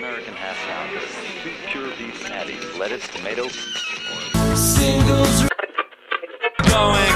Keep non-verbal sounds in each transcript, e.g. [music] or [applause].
American half pound, two pure beef patties, lettuce, tomato. Singles going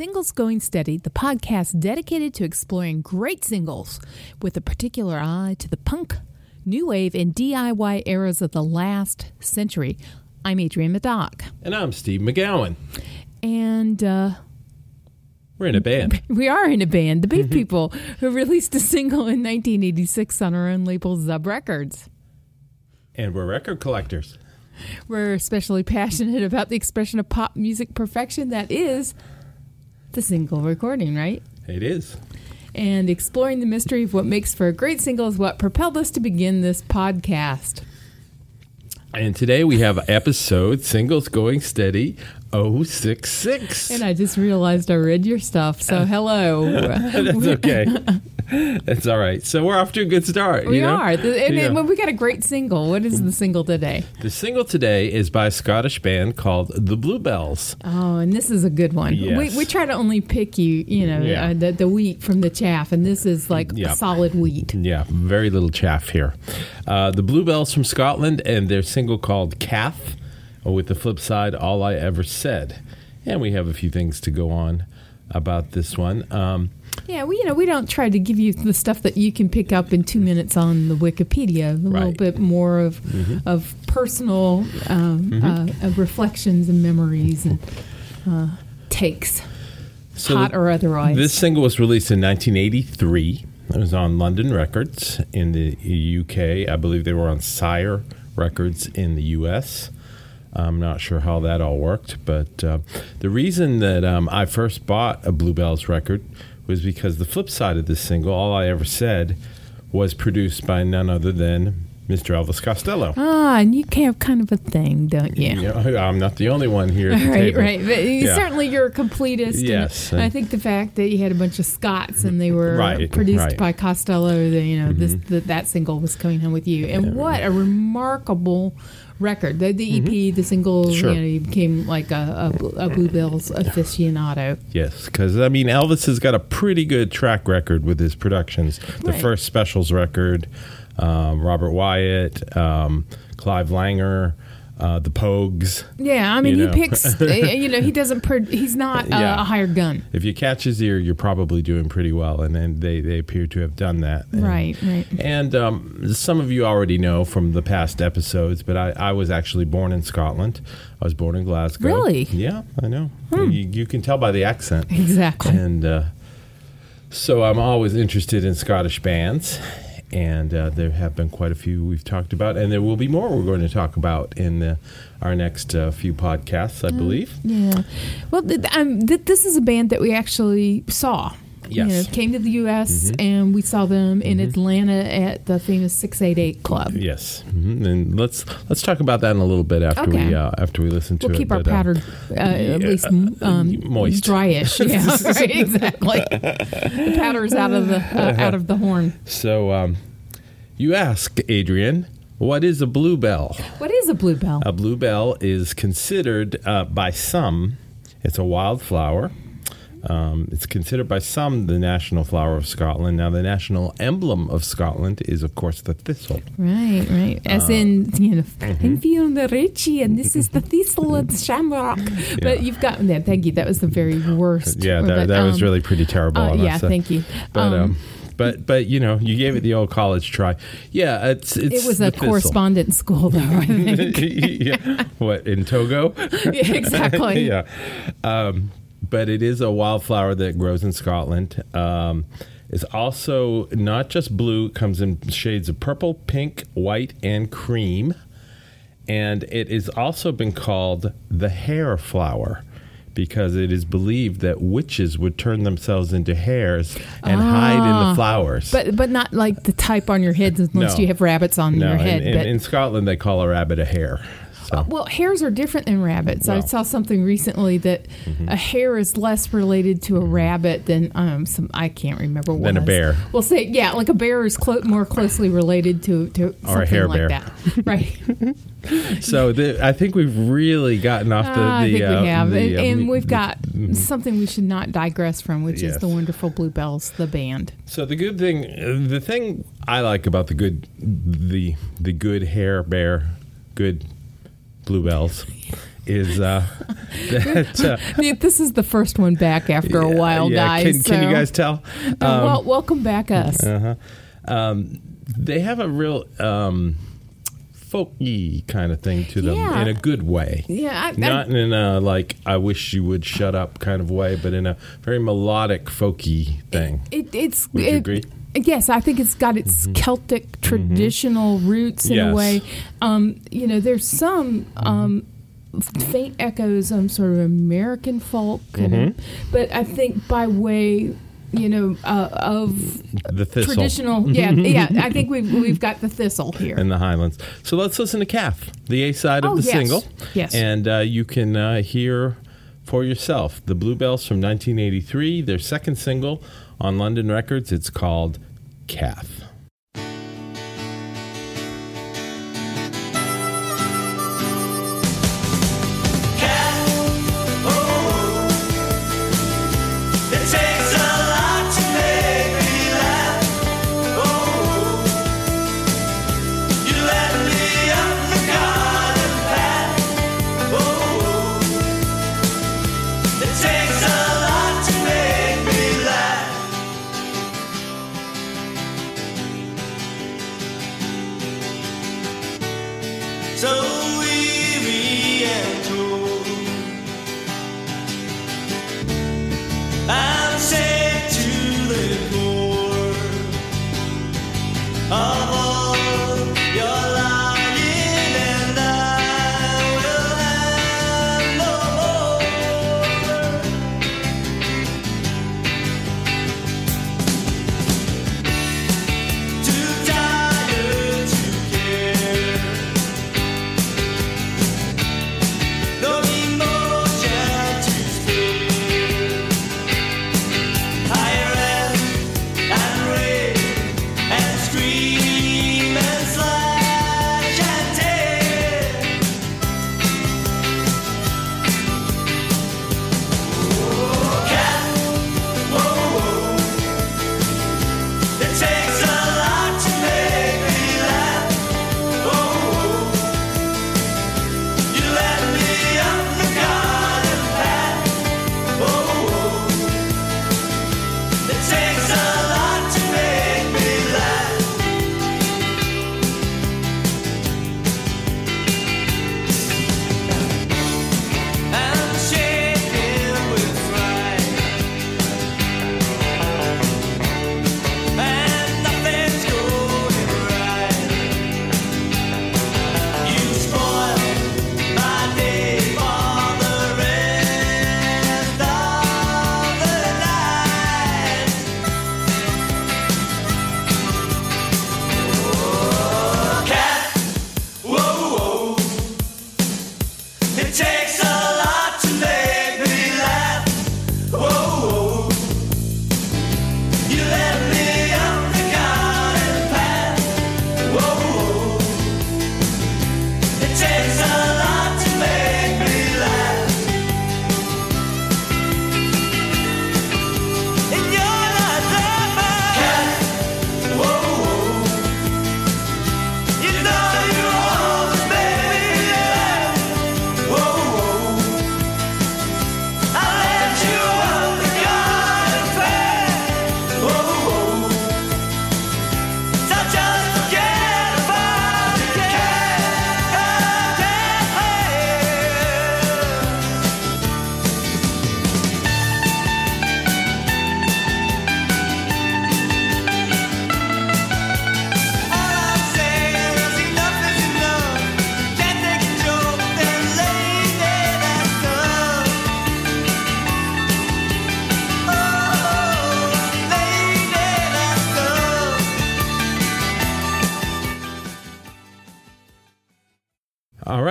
Singles Going Steady, the podcast dedicated to exploring great singles with a particular eye to the punk, new wave, and DIY eras of the last century. I'm Adrienne Madoc, And I'm Steve McGowan. and uh, We're in a band. [laughs] we are in a band, the Beef People, who released a single in 1986 on our own label, Zub Records. and we're record collectors. We're especially passionate about the expression of pop music perfection that is the single recording, right? It is. And exploring the mystery of what makes for a great single is what propelled us to begin this podcast. And today we have episode Singles Going Steady 066. And I just realized I read your stuff, so [laughs] hello. That's okay. [laughs] That's all right. So we're off to a good start. we you know? are. The, and, we got a great single. What is the single today? The single today is by a Scottish band called The Bluebells. Oh, and this is a good one. Yes. We, we try to only pick you, you know, Yeah. uh, the, the wheat from the chaff, and this is like a solid wheat. Yeah, very little chaff here. Uh, the Bluebells from Scotland and their single called Cath, with the flip side, All I Ever Said. And we have a few things to go on about this one. Um, Yeah, we you know we don't try to give you the stuff that you can pick up in two minutes on the Wikipedia. A little bit more of of personal um, uh, of reflections and memories and uh, takes, So hot the- or otherwise. This single was released in 1983. It was on London Records in the UK. I believe they were on Sire Records in the US. I'm not sure how that all worked, but uh, the reason that um, I first bought a Bluebells record was because the flip side of this single, All I Ever Said, was produced by none other than Mr. Elvis Costello. ah, and you have kind of a thing, don't you? You know, I'm not the only one here the [laughs] Right, table. right. But Yeah. certainly, you're a completist. Yes, and I think the fact that you had a bunch of Scots and they were Right, produced right. Mm-hmm. by Costello, that you know, this that that single was coming home with you, and what a remarkable record. The, the EP, the single, Mm-hmm. Sure. you know, he became like a, a, a Bluebells aficionado. Yes, because I mean, Elvis has got a pretty good track record with his productions. The Right. first specials record, um, Robert Wyatt, um, Clive Langer, uh, the Pogues. Yeah, I mean, You he picks. uh, [laughs] you know, he doesn't. Pro- he's not uh, Yeah. a hired gun. If you catch his ear, you're probably doing pretty well, and, and they, they appear to have done that. And- Right, right. And um, some of you already know from the past episodes, but I, I was actually born in Scotland. I was born in Glasgow. Really? Hmm. Yeah, I know. You, you can tell by the accent. Exactly. And uh, so I'm always interested in Scottish bands. And uh, there have been quite a few we've talked about, and there will be more we're going to talk about in the, our next uh, few podcasts, I believe. Yeah. Well, th- um, th- this is a band that we actually saw. You Yes. know, came to the U.S. and we saw them in Atlanta at the famous 688 Club. Yes, hmm and let's let's talk about that in a little bit after we uh, after we listen to We'll it. keep our but, uh, powder uh, at least um, moist. dryish. [laughs] Yeah, [laughs] right, exactly. the powder's out of the uh, out of the horn. So um, you ask, Adrienne, what is a bluebell? What is a bluebell? A bluebell is considered uh, by some, it's a wildflower. Um, it's considered by some the national flower of Scotland. Now, the national emblem of Scotland is, of course, the thistle. Right, right. As Uh, in, you know, mm-hmm. The Richie, and this is the thistle and the shamrock. But you've got that. Thank you. That was the very worst. Yeah, that, the, that was um, really pretty terrible. uh, yeah, say. thank you. But Um, um, but but you know, you gave it the old college try. Yeah, it's it's It was a thistle. correspondence school, though. I think. [laughs] yeah. What in Togo? [laughs] yeah, exactly. [laughs] yeah. Um, but it is a wildflower that grows in Scotland. Um, it's also not just blue, it comes in shades of purple, pink, white, and cream. And it has also been called the hair flower because it is believed that witches would turn themselves into hares and hide in Ah. the flowers. But but not like the type on your head unless No. you have rabbits on no, your head. in, in, but in Scotland they call a rabbit a hare. So well, hares are different than rabbits. I Well. Mm-hmm. saw something recently that a hare is less related to a rabbit than um some I can't remember what Than a bear. Well, say yeah, like a bear is clo- more closely related to to Or a something hare like bear. that, right? [laughs] so the, I think we've really gotten off the. Ah, I think uh, we have, the, and, um, and we've got something we should not digress from, which is the wonderful Bluebells, the band. So the good thing, uh, the thing I like about the good, the the good hair bear, good bluebells, is uh, [laughs] that. Uh, This is the first one back after a while, yeah, guys. Can, can you guys tell? Uh, well, welcome back, us. Um, they have a real um, folky kind of thing to them Yeah. in a good way. yeah, I, I- Not in a like I wish you would shut up kind of way, but in a very melodic folky thing. It, it's Would you it- agree? Yes, I think it's got its Celtic traditional roots in Yes. a way. Um, you know, there's some um, faint echoes of sort of American folk, and, but I think by way, you know, uh, of The thistle. traditional. [laughs] Yeah, yeah. I think we've we've got the thistle here. in the Highlands. So let's listen to Cath, the A side of Oh, the yes. single. Yes. And uh, you can uh, hear for yourself the Bluebells from 1983, their second single on London Records. It's called Cath.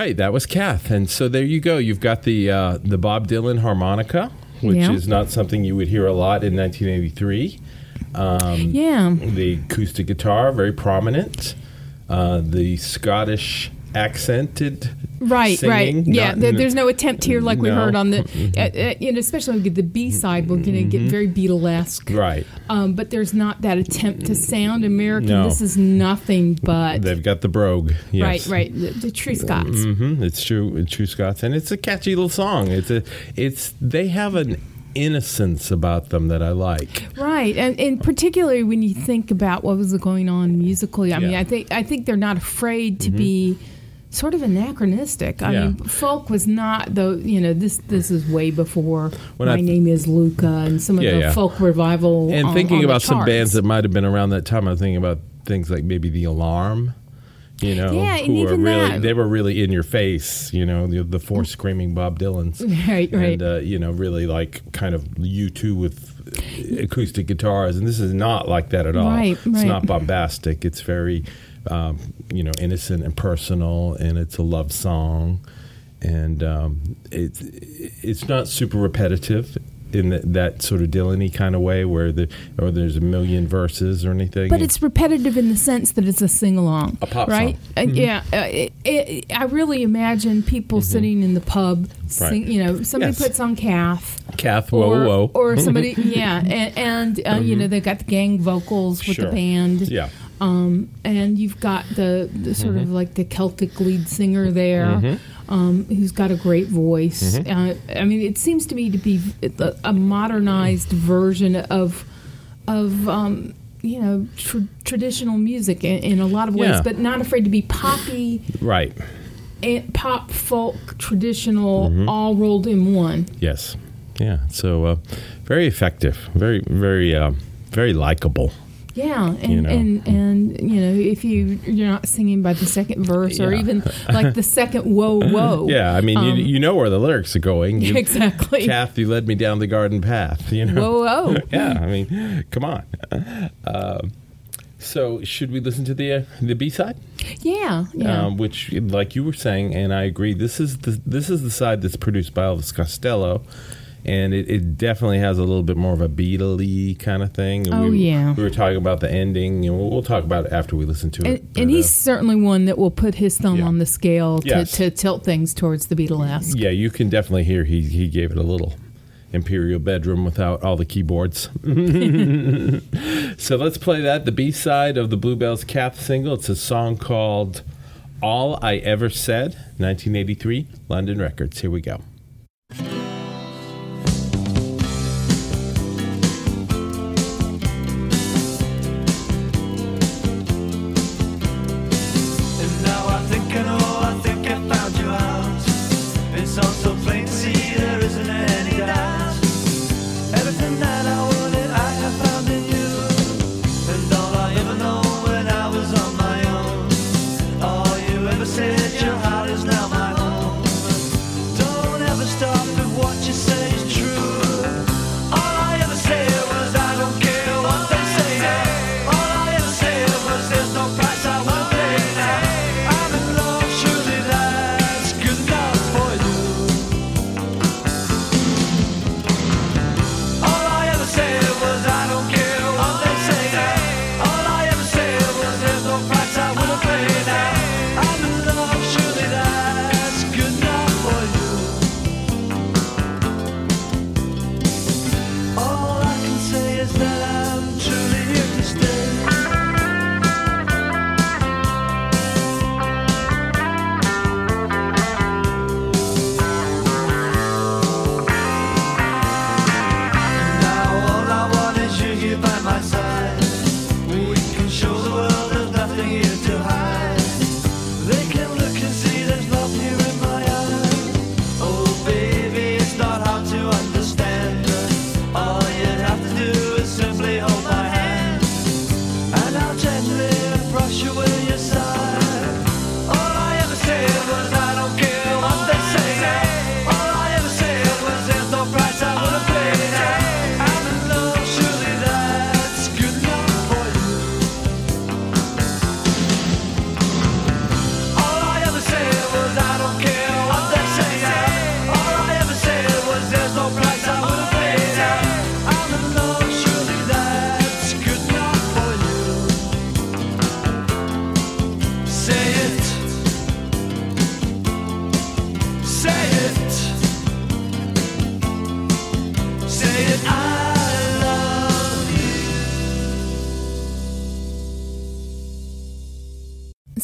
Right, that was Cath, and so there you go. You've got the uh, the Bob Dylan harmonica, which Yeah. is not something you would hear a lot in 1983. Um, Yeah. the acoustic guitar, very prominent. Uh, the Scottish accented, Right, right. Yeah, there, there's no attempt here like we heard on the, [laughs] uh, uh, you know, especially the B side, we're going to get very Beatlesque. right. Um, but there's not that attempt to sound American. No. This is nothing but They've got the brogue. Yes. right, right. The, the true Scots. hmm It's true. True Scots, and it's a catchy little song. It's a. It's they have an innocence about them that I like. Right, and, and particularly when you think about what was going on musically, I mean, I think I think they're not afraid to be sort of anachronistic. I Yeah. mean, folk was not the you know this this is way before When my th- name is Luka and some of Yeah, the yeah. folk revival. And on- thinking on about some bands that might have been around that time, I'm thinking about things like maybe the Alarm. You know, Yeah, who were really that- they were really in your face. You know, the, the four screaming Bob Dylans. [laughs] Right, right. And uh, you know, really like kind of U2 with acoustic guitars, and this is not like that at all. Right, It's right. not bombastic. It's very, um, you know, innocent and personal, and it's a love song, and um, it's it's not super repetitive in that, that sort of Dylan-y kind of way where the or there's a million verses or anything. But it's repetitive in the sense that it's a sing along, A pop right? song. Mm-hmm. Uh, yeah, uh, it, it, I really imagine people sitting in the pub, sing, Right. you know, somebody Yes. puts on Cath, Cath, whoa, or, whoa, or somebody, [laughs] yeah, and, and uh, you know they've got the gang vocals with Sure. the band, yeah. Um, and you've got the, the sort Mm-hmm. of like the Celtic lead singer there, um, who's got a great voice. Mm-hmm. Uh, I mean, it seems to me to be a, a modernized version of of um, you know tr- traditional music in, in a lot of ways, Yeah. but not afraid to be poppy, Right. and pop, folk, traditional, Mm-hmm. all rolled in one. Yes. Yeah. So uh, very effective. Very very uh, very likable. Yeah, and You know. and and you know if you you're not singing by the second verse or even [laughs] like the second whoa whoa. Yeah, I mean, Um, you, you know where the lyrics are going. [laughs] You, Exactly. Cath, you led me down the garden path. You know. Whoa whoa. [laughs] Yeah, I mean, come on. Um, so, should we listen to the uh, the B side, Yeah, yeah. um, which, like you were saying, and I agree, this is the this is the side that's produced by Elvis Costello, and it, it definitely has a little bit more of a Beatle-y kind of thing. And Oh, we, yeah. we were talking about the ending, and we'll, we'll talk about it after we listen to and, it. But, and he's uh, certainly one that will put his thumb Yeah. on the scale to, Yes. to tilt things towards the Beatlesque. yeah, you can definitely hear he he gave it a little imperial bedroom without all the keyboards. [laughs] so let's play that the B side of the Bluebells Cath single. It's a song called All I Ever Said, 1983, London Records. Here we go.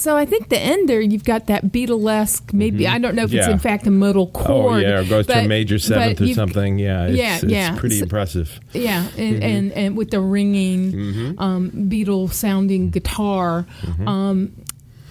So I think the end there, you've got that Beatlesque. Maybe I don't know if it's Mm-hmm. In fact a modal Oh chord. yeah, or goes to a major seventh or something. Yeah, it's, Yeah, it's yeah. pretty So- impressive. Yeah, and, Mm-hmm. and and with the ringing, um, Beatle sounding guitar. Mm-hmm. Um,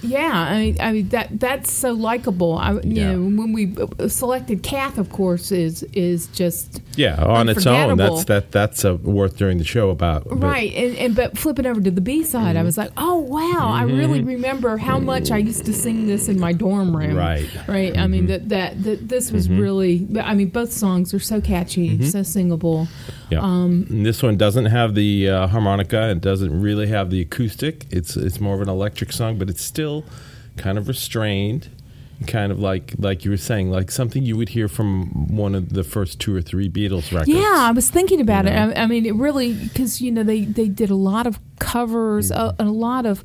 yeah, I mean, I mean that that's so likable. I, you Yeah. know, when we uh, selected Cath, of course, is is just Yeah, on its own, that's that that's uh worth doing the show about. but- right. And, and but flipping over to the B side, I Mm-hmm. was like, oh wow, I really remember how much I used to sing this in my dorm room. Right. Mm-hmm. right. I mean that that, that this was really. I mean, both songs are so catchy, Mm-hmm. so singable. Yeah. Um, And this one doesn't have the uh, harmonica. It doesn't really have the acoustic. It's it's more of an electric song, but it's still kind of restrained, kind of like like you were saying, like something you would hear from one of the first two or three Beatles records. Yeah, I was thinking about know? it. I, I mean, it really because you know they they did a lot of covers, Mm-hmm. a, a lot of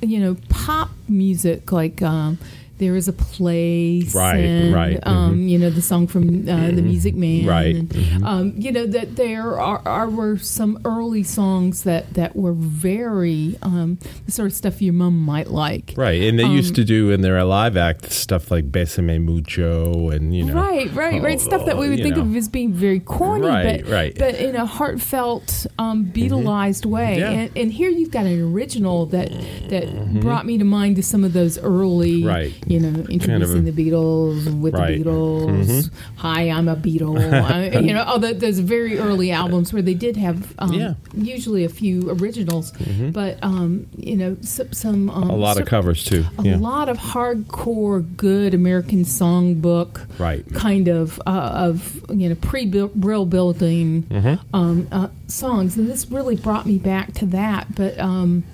you know pop music like. Um, there is a place, Right, and, right, Um, You know the song from uh, the Music Man, Right, And, um, you know that there are, are were some early songs that that were very um, the sort of stuff your mom might like. Right, and they Um, used to do in their live act stuff like Besame Mucho and you know, Right, right, right. Stuff that we would think know. of as being very corny, Right, but right. but in a heartfelt, um, Beatleized way. Yeah. And, and here you've got an original that that brought me to mind to some of those early, Mm-hmm. Right. You know, introducing the Beatles with Right. the Beatles. Hi, I'm a Beatle. [laughs] I, you know, all the, those very early albums where they did have um, Yeah. Mm-hmm. usually a few originals, but um, you know, some, some um, a lot cer- of covers too. a yeah. lot of hardcore good American songbook Right. kind of uh, of you know pre brill building Mm-hmm. um, uh, songs, and this really brought me back to that. But um,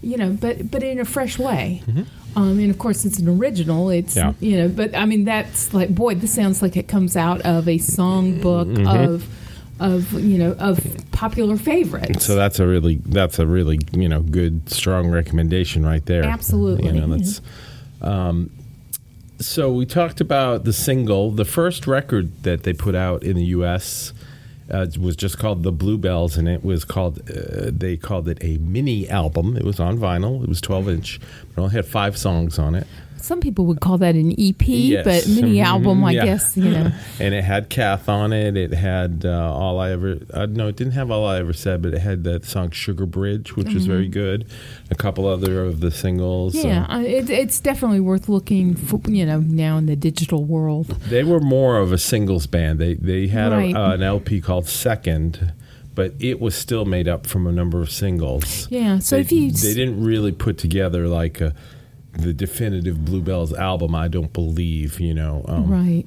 you know, but but in a fresh way. Um, and of course, it's an original. It's. Yeah. you know, but I mean, that's like boy, this sounds like it comes out of a songbook Mm-hmm. of of you know of popular favorites. So that's a really that's a really you know good strong recommendation right there. Absolutely, You know that's. Um, so we talked about the single. The first record that they put out in the U.S. Uh, was just called the Bluebells, and it was called. Uh, they called it a mini album. It was on vinyl. It was 12 inch, it only had five songs on it. Some people would call that an EP, Yes. but mini Mhm. album, I Yeah. guess you know. [laughs] and it had Cath on it. It had uh, all I ever. Uh, no, it didn't have all I ever said, but it had that song "Sugar Bridge," which was very good. A couple other of the singles. Mm-hmm. Yeah, uh, it, it's definitely worth looking for, you know, now in the digital world. they were more of a singles band. They they had Right. a, uh, an LP called Second, but it was still made up from a number of singles. Yeah, so they, if you they didn't really put together like a, the definitive Bluebells album. I don't believe. You know. Um, right,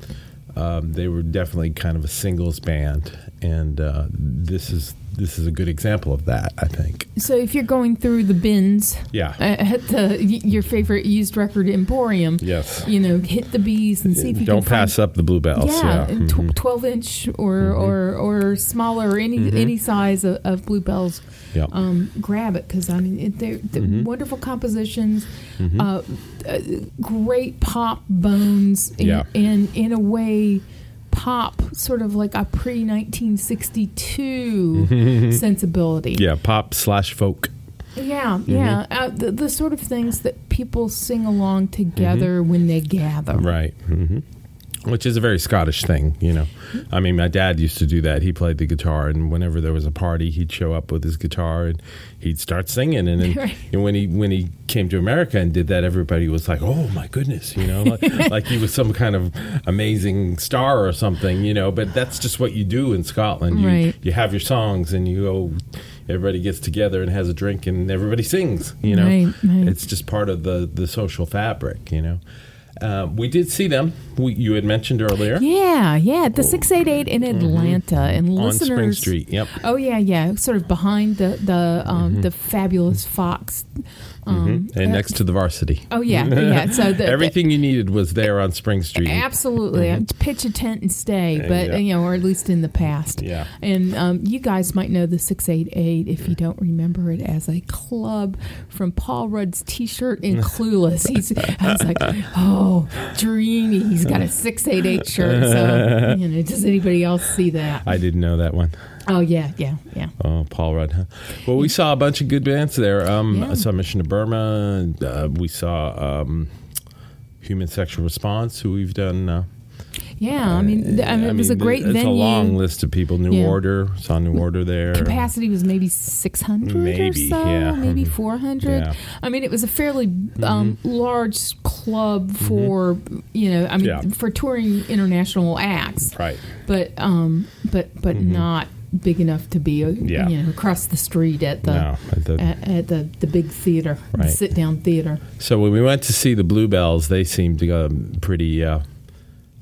um, they were definitely kind of a singles band, and uh, this is this is a good example of that. I think. so if you're going through the bins Yeah. at the your favorite used record emporium, Yes. you know, hit the bees and see if you Don't pass up the bluebells. Yeah, Yeah. tw- Mhm. twelve inch or, or or smaller, or any any size of, of bluebells. Yeah. um, grab it because I mean it, they're, they're Mm-hmm. wonderful compositions, uh, uh, great pop bones, and, Yeah. and in a way, pop sort of like a pre nineteen sixty two [laughs] sensibility. yeah. Pop slash folk. yeah, Mm-hmm. yeah. Uh, the, the sort of things that people sing along together when they gather. Mm-hmm. Right. hmm Which is a very Scottish thing, you know. I mean, my dad used to do that. He played the guitar, and whenever there was a party, he'd show up with his guitar and he'd start singing. And then [laughs] Right. and when he when he came to America and did that, everybody was like, "Oh my goodness," you know, like, [laughs] like he was some kind of amazing star or something, you know. But that's just what you do in Scotland. You, Right. you have your songs, and you go. Everybody gets together and has a drink, and everybody sings. You know, Right, it's just part of the the social fabric. You know. Uh, we did see them. We, you had mentioned earlier Yeah, yeah. The six eight eight in Atlanta, and Mm-hmm. on listeners. Spring Street. Yep. Oh yeah, yeah. Sort of behind the the um, the fabulous Fox. Um, and next to the varsity. Oh yeah, [laughs] yeah. So the, Everything you needed was there on Spring Street. Absolutely, pitch a tent and stay, but Yeah. you know, or at least in the past. Yeah. And um, you guys might know the six eight eight if you don't remember it as a club from Paul Rudd's T-shirt in [laughs] Clueless. He's, I was like, oh, Oh, dreamy. He's got a 688 shirt. So, [laughs] you know, does anybody else see that? I didn't know that one. Oh, yeah, yeah, yeah. Oh, Paul Rudd. Huh? Well, we saw a bunch of good bands there. Um, Yeah. I saw Mission to Burma. Uh, we saw um, Human Sexual Response, who we've done. Uh, Yeah, I mean, I mean, it was a great it's venue. a long list of people. New Yeah. Order. Saw New Order there. Capacity was maybe 600 or Maybe, so, yeah. maybe Mhm. [laughs] 400. Yeah. I mean, it was a fairly um, large club for, you know, I mean, Mm-hmm. Yeah. for touring international acts. Right. but um, but but not big enough to be uh, Yeah. you know across the street at the No, at the- at, at the the big theater, the Right. sit down theater. So when we went to see the Bluebells, they seemed um, pretty uh,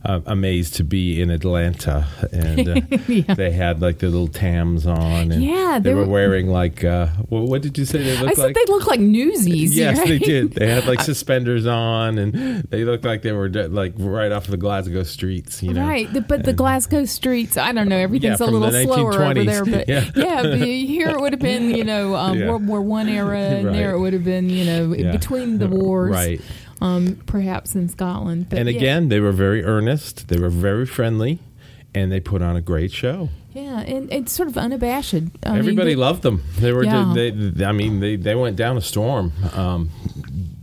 uh, amazed to be in Atlanta, and uh, [laughs] Yeah. they had like their little tams on, and Yeah, they, they were, were- wearing like uh, what, what did you say they I looked said like? they look like newsies. [laughs] Yes, they did. They had like [laughs] suspenders on, and they looked like they were like right off the Glasgow streets. You know, Right, the, but the Glasgow streets, I don't know, everything's Yeah, a little slower over there. But Yeah. yeah, but here it would have been, you know, um. World War One era, and Right. there it would have been, you know, between the wars, Right. Um, perhaps in Scotland. But and yeah. again, they were very earnest. They were very friendly, and they put on a great show. yeah, and it's sort of unabashed. I mean, Everybody they- loved them. They were. Yeah. They, they- I mean, they they went down a storm. Um,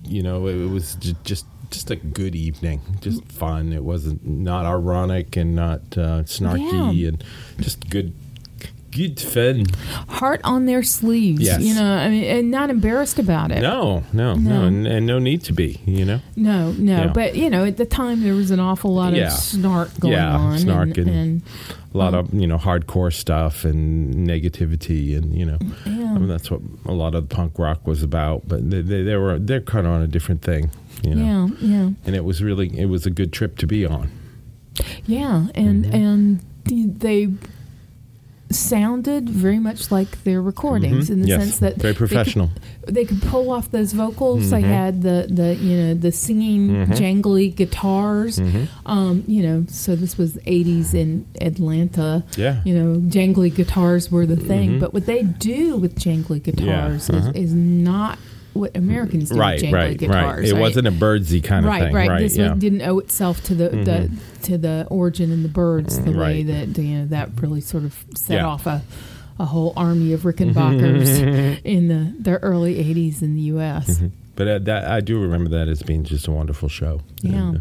you know, it, was ju- just just a good evening, just fun. It wasn't not ironic and not uh, snarky, Yeah. and just good, good fun. heart on their sleeves. Yes. You know, I mean, and not embarrassed about it. No, no, no, No. and, and no need to be. You know. no, no. Yeah. But you know, at the time there was an awful lot Yeah. of snark going Yeah, on. snark and- and, a lot of you know hardcore stuff and negativity and you know Yeah. I mean, that's what a lot of punk rock was about but they, they, they were they're kind of on a different thing you know yeah, yeah, and it was really it was a good trip to be on yeah, and Mm-hmm. and they sounded very much like their recordings in the Mm-hmm. Yes, sense that very they could- professional. They could, pull off those vocals. They Mhm. had the the you know the singing Mhm. jangly guitars. Mhm. Um, you know, so this was '80s in Atlanta. yeah you know, jangly guitars were the thing. Mhm. But what they do with jangly guitars uh-huh. is, is not what Americans do right with jangly right guitars. right it wasn't a Byrdsy kind right, of thing right. right This yeah one didn't owe itself to the, the Mhm. to the origin in the Byrds the way that you know that really sort of set Yeah. off a a whole army of Rickenbackers [laughs] in the the early '80s in the U.S. but uh, that I do remember that as being just a wonderful show Yeah. And, uh,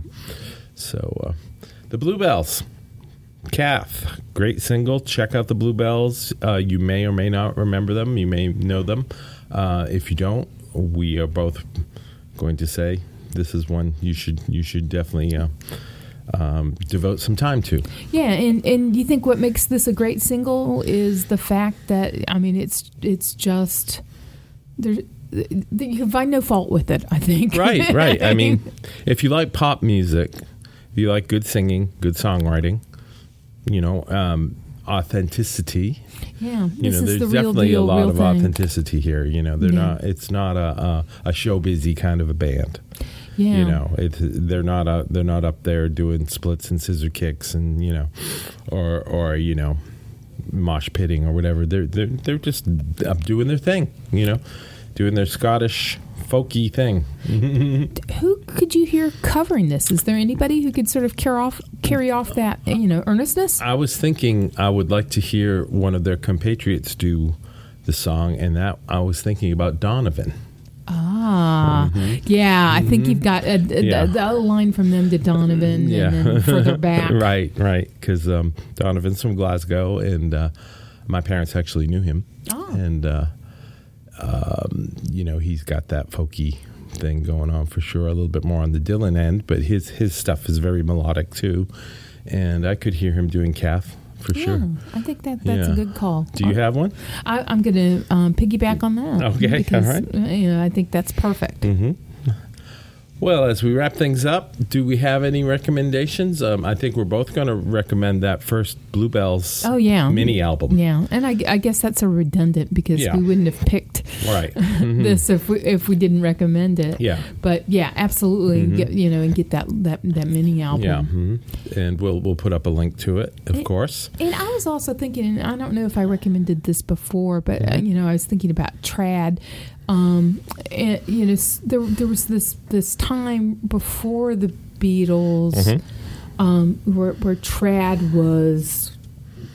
so uh, the Bluebells Cath, great single. Check out the Bluebells. Uh, you may or may not remember them. You may know them. Uh, if you don't, we are both going to say this is one you should you should definitely uh, um, devote some time to. Yeah, and and you think what makes this a great single is the fact that I mean it's it's just there you can find no fault with it. I think. Right, [laughs] right. I mean, if you like pop music, if you like good singing, good songwriting, you know, um, authenticity. yeah, You know, there's the definitely deal, a lot of thing. authenticity here. You know, they're Yeah. not. It's not a a, a show busy kind of a band. Yeah, You know, it's they're not uh they're not up there doing splits and scissor kicks and you know, or or you know, mosh pitting or whatever. They're they're they're just up doing their thing. You know, doing their Scottish folky thing. [laughs] who could you hear covering this? Is there anybody who could sort of carry off carry off that you know earnestness? I was thinking I would like to hear one of their compatriots do the song, and that I was thinking about Donovan. Ah, yeah. I think you've got a, a, Mm-hmm. Yeah. a line from them to Donovan, Yeah. and then further [laughs] back. right, right. Because um, Donovan's from Glasgow, and uh, my parents actually knew him. Oh. And, uh, um, you know, he's got that folky thing going on for sure, a little bit more on the Dylan end, but his, his stuff is very melodic too. And I could hear him doing Cath for Yeah, sure. I think that that's Yeah. a good call. Do you have one? I, I'm going to um, piggyback on that. Okay, because, all right. uh, You know, I think that's perfect. Mm-hmm. Well, as we wrap things up, do we have any recommendations? Um, I think we're both going to recommend that first Bluebells Oh yeah, mini album. Yeah, and I, I guess that's a redundant because Yeah. we wouldn't have picked Right. [laughs] Mhm. this if we if we didn't recommend it. Yeah. But yeah, absolutely. Mhm. Get, you know, and get that that that mini album. Yeah. mhm. And we'll we'll put up a link to it, of course. And I was also thinking, and I don't know if I recommended this before, but uh, Mhm. you know, I was thinking about trad. Um, you know, there there was this this time before the Beatles, Mm-hmm. um, where, where trad was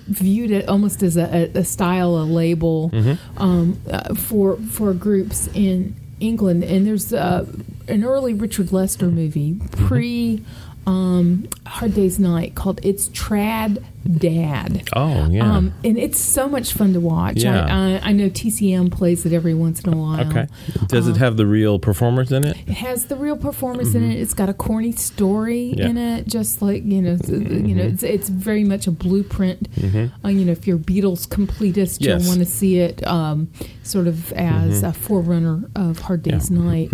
viewed it almost as a, a, a style, a label Mm-hmm. um, uh, for for groups in England. And there's uh, an early Richard Lester movie Mm-hmm. pre um, Hard Day's Night called "It's Trad Dad." Oh yeah. Um, and it's so much fun to watch. Yeah. I, I, I know TCM plays it every once in a while. okay. Does it have the real performers in it? It has the real performance in it. It's got a corny story Mm-hmm. Yeah. Mm-hmm. in it, just like you know, th- you know, it's, it's very much a blueprint. Uh, you know, if you're Beatles completist, Yes. you'll want to see it um, sort of as a forerunner of Hard Day's Night,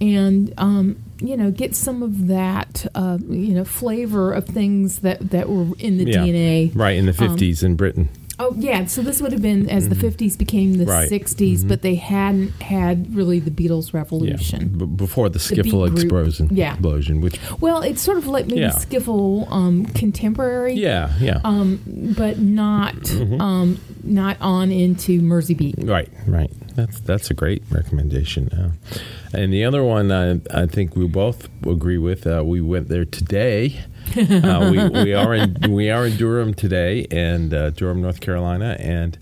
and um, you know, get some of that uh, you know flavor of things that that were in the Yeah. DNA. Right in the Um, 50s in Britain. Oh yeah, so this would have been as the 50s became the Mm-hmm. 60s, but they hadn't had really the Beatles Yeah. revolution. B- before the beat skiffle explosion. Yeah. Explosion, which Well, it's sort of like maybe Yeah. skiffle um, contemporary, yeah, yeah. um, but not Mm-hmm. um, not on into Mersey Beat. Right, right. That's that's a great recommendation. Uh, and the other one, I, I think we both agree with. Uh, we went there today. [laughs] uh, we, we are in we are in Durham today, and uh, Durham, North Carolina, and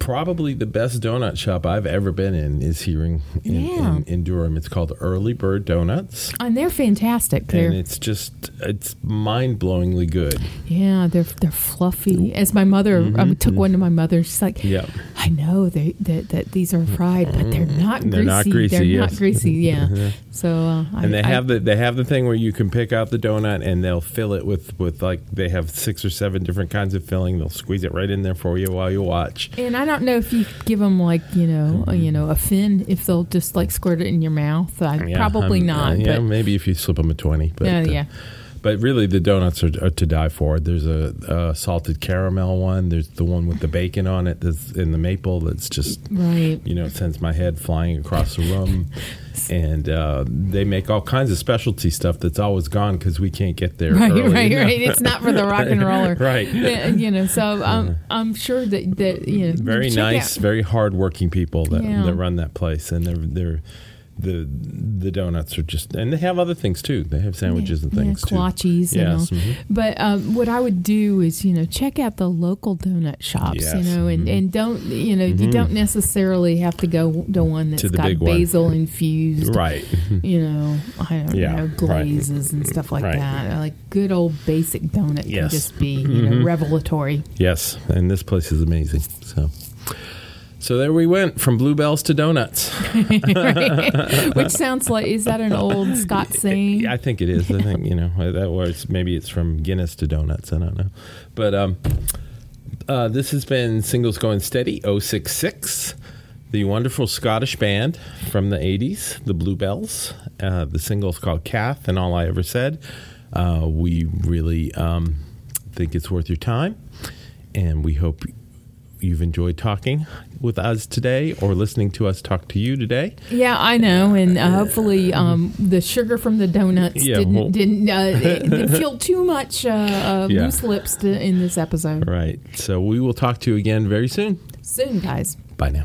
probably the best donut shop I've ever been in is here in in, Yeah. in, in Durham. It's called Early Bird Donuts, And they're fantastic. They're and it's just it's mind blowingly good. yeah, they're they're fluffy. As my mother um, took one to my mother, she's like, Mm-hmm. Yeah. I know they that, that these are fried, but they're not They're greasy. not greasy, They're yes. not greasy. Yeah. so uh, And I, they I- have the they have the thing where you can pick out the donut and they'll fill it with with like they have six or seven different kinds of filling. They'll squeeze it right in there for you while you watch. And I don't know if you give them like you know uh, you know a fin if they'll just like squirt it in your mouth. I, Yeah, probably um, not. uh, yeah, but maybe if you slip them a twenty. But Yeah, uh, yeah. But really, the donuts are, are to die for. There's a, a salted caramel one. There's the one with the bacon on it. That's in the maple. That's just right. you know sends my head flying across the room. [laughs] And uh, they make all kinds of specialty stuff that's always gone because we can't get there. Right, early right, [laughs] right. It's not for the rock and roller, [laughs] Right. You know, so um, I'm sure that that you know, very nice, out- very hardworking people that, Yeah. that run that place, and they're they're the the donuts are just, and they have other things too. They have sandwiches and yeah, things too. kolaches, you Yes, mhm. But um, what I would do is, you know, check out the local donut shops, Yes, Mm-hmm. you know, and, and don't, you know, you don't necessarily have to go to one that's To got big one. basil infused, Right. [laughs] You know, I don't Yeah, know right. glazes and stuff like Right. that. Like good old basic donut can Yes. Mm-hmm. just be, you know, revelatory. yes, and this place is amazing. So. So there we went from bluebells to donuts. [laughs] Which sounds like is that an old Scott saying? I think it is. I think you know [laughs] that was maybe it's from Guinness to donuts. I don't know, but um, uh, this has been singles going steady 066 the wonderful Scottish band from the 80s, the Bluebells. Uh, the single's called Cath and All I Ever Said. Uh, we really um, think it's worth your time, and we hope you've enjoyed talking with us today or listening to us talk to you today. Yeah, I know, and uh, hopefully um, the sugar from the donuts Yeah, didn't well- didn't, uh, [laughs] didn't feel too much uh, uh, Yeah. loose lips to, in this episode. Right. So we will talk to you again very soon. Soon, guys. Bye now.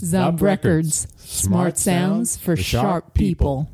Zub, Zub Records, Records. smart sounds for sharp people.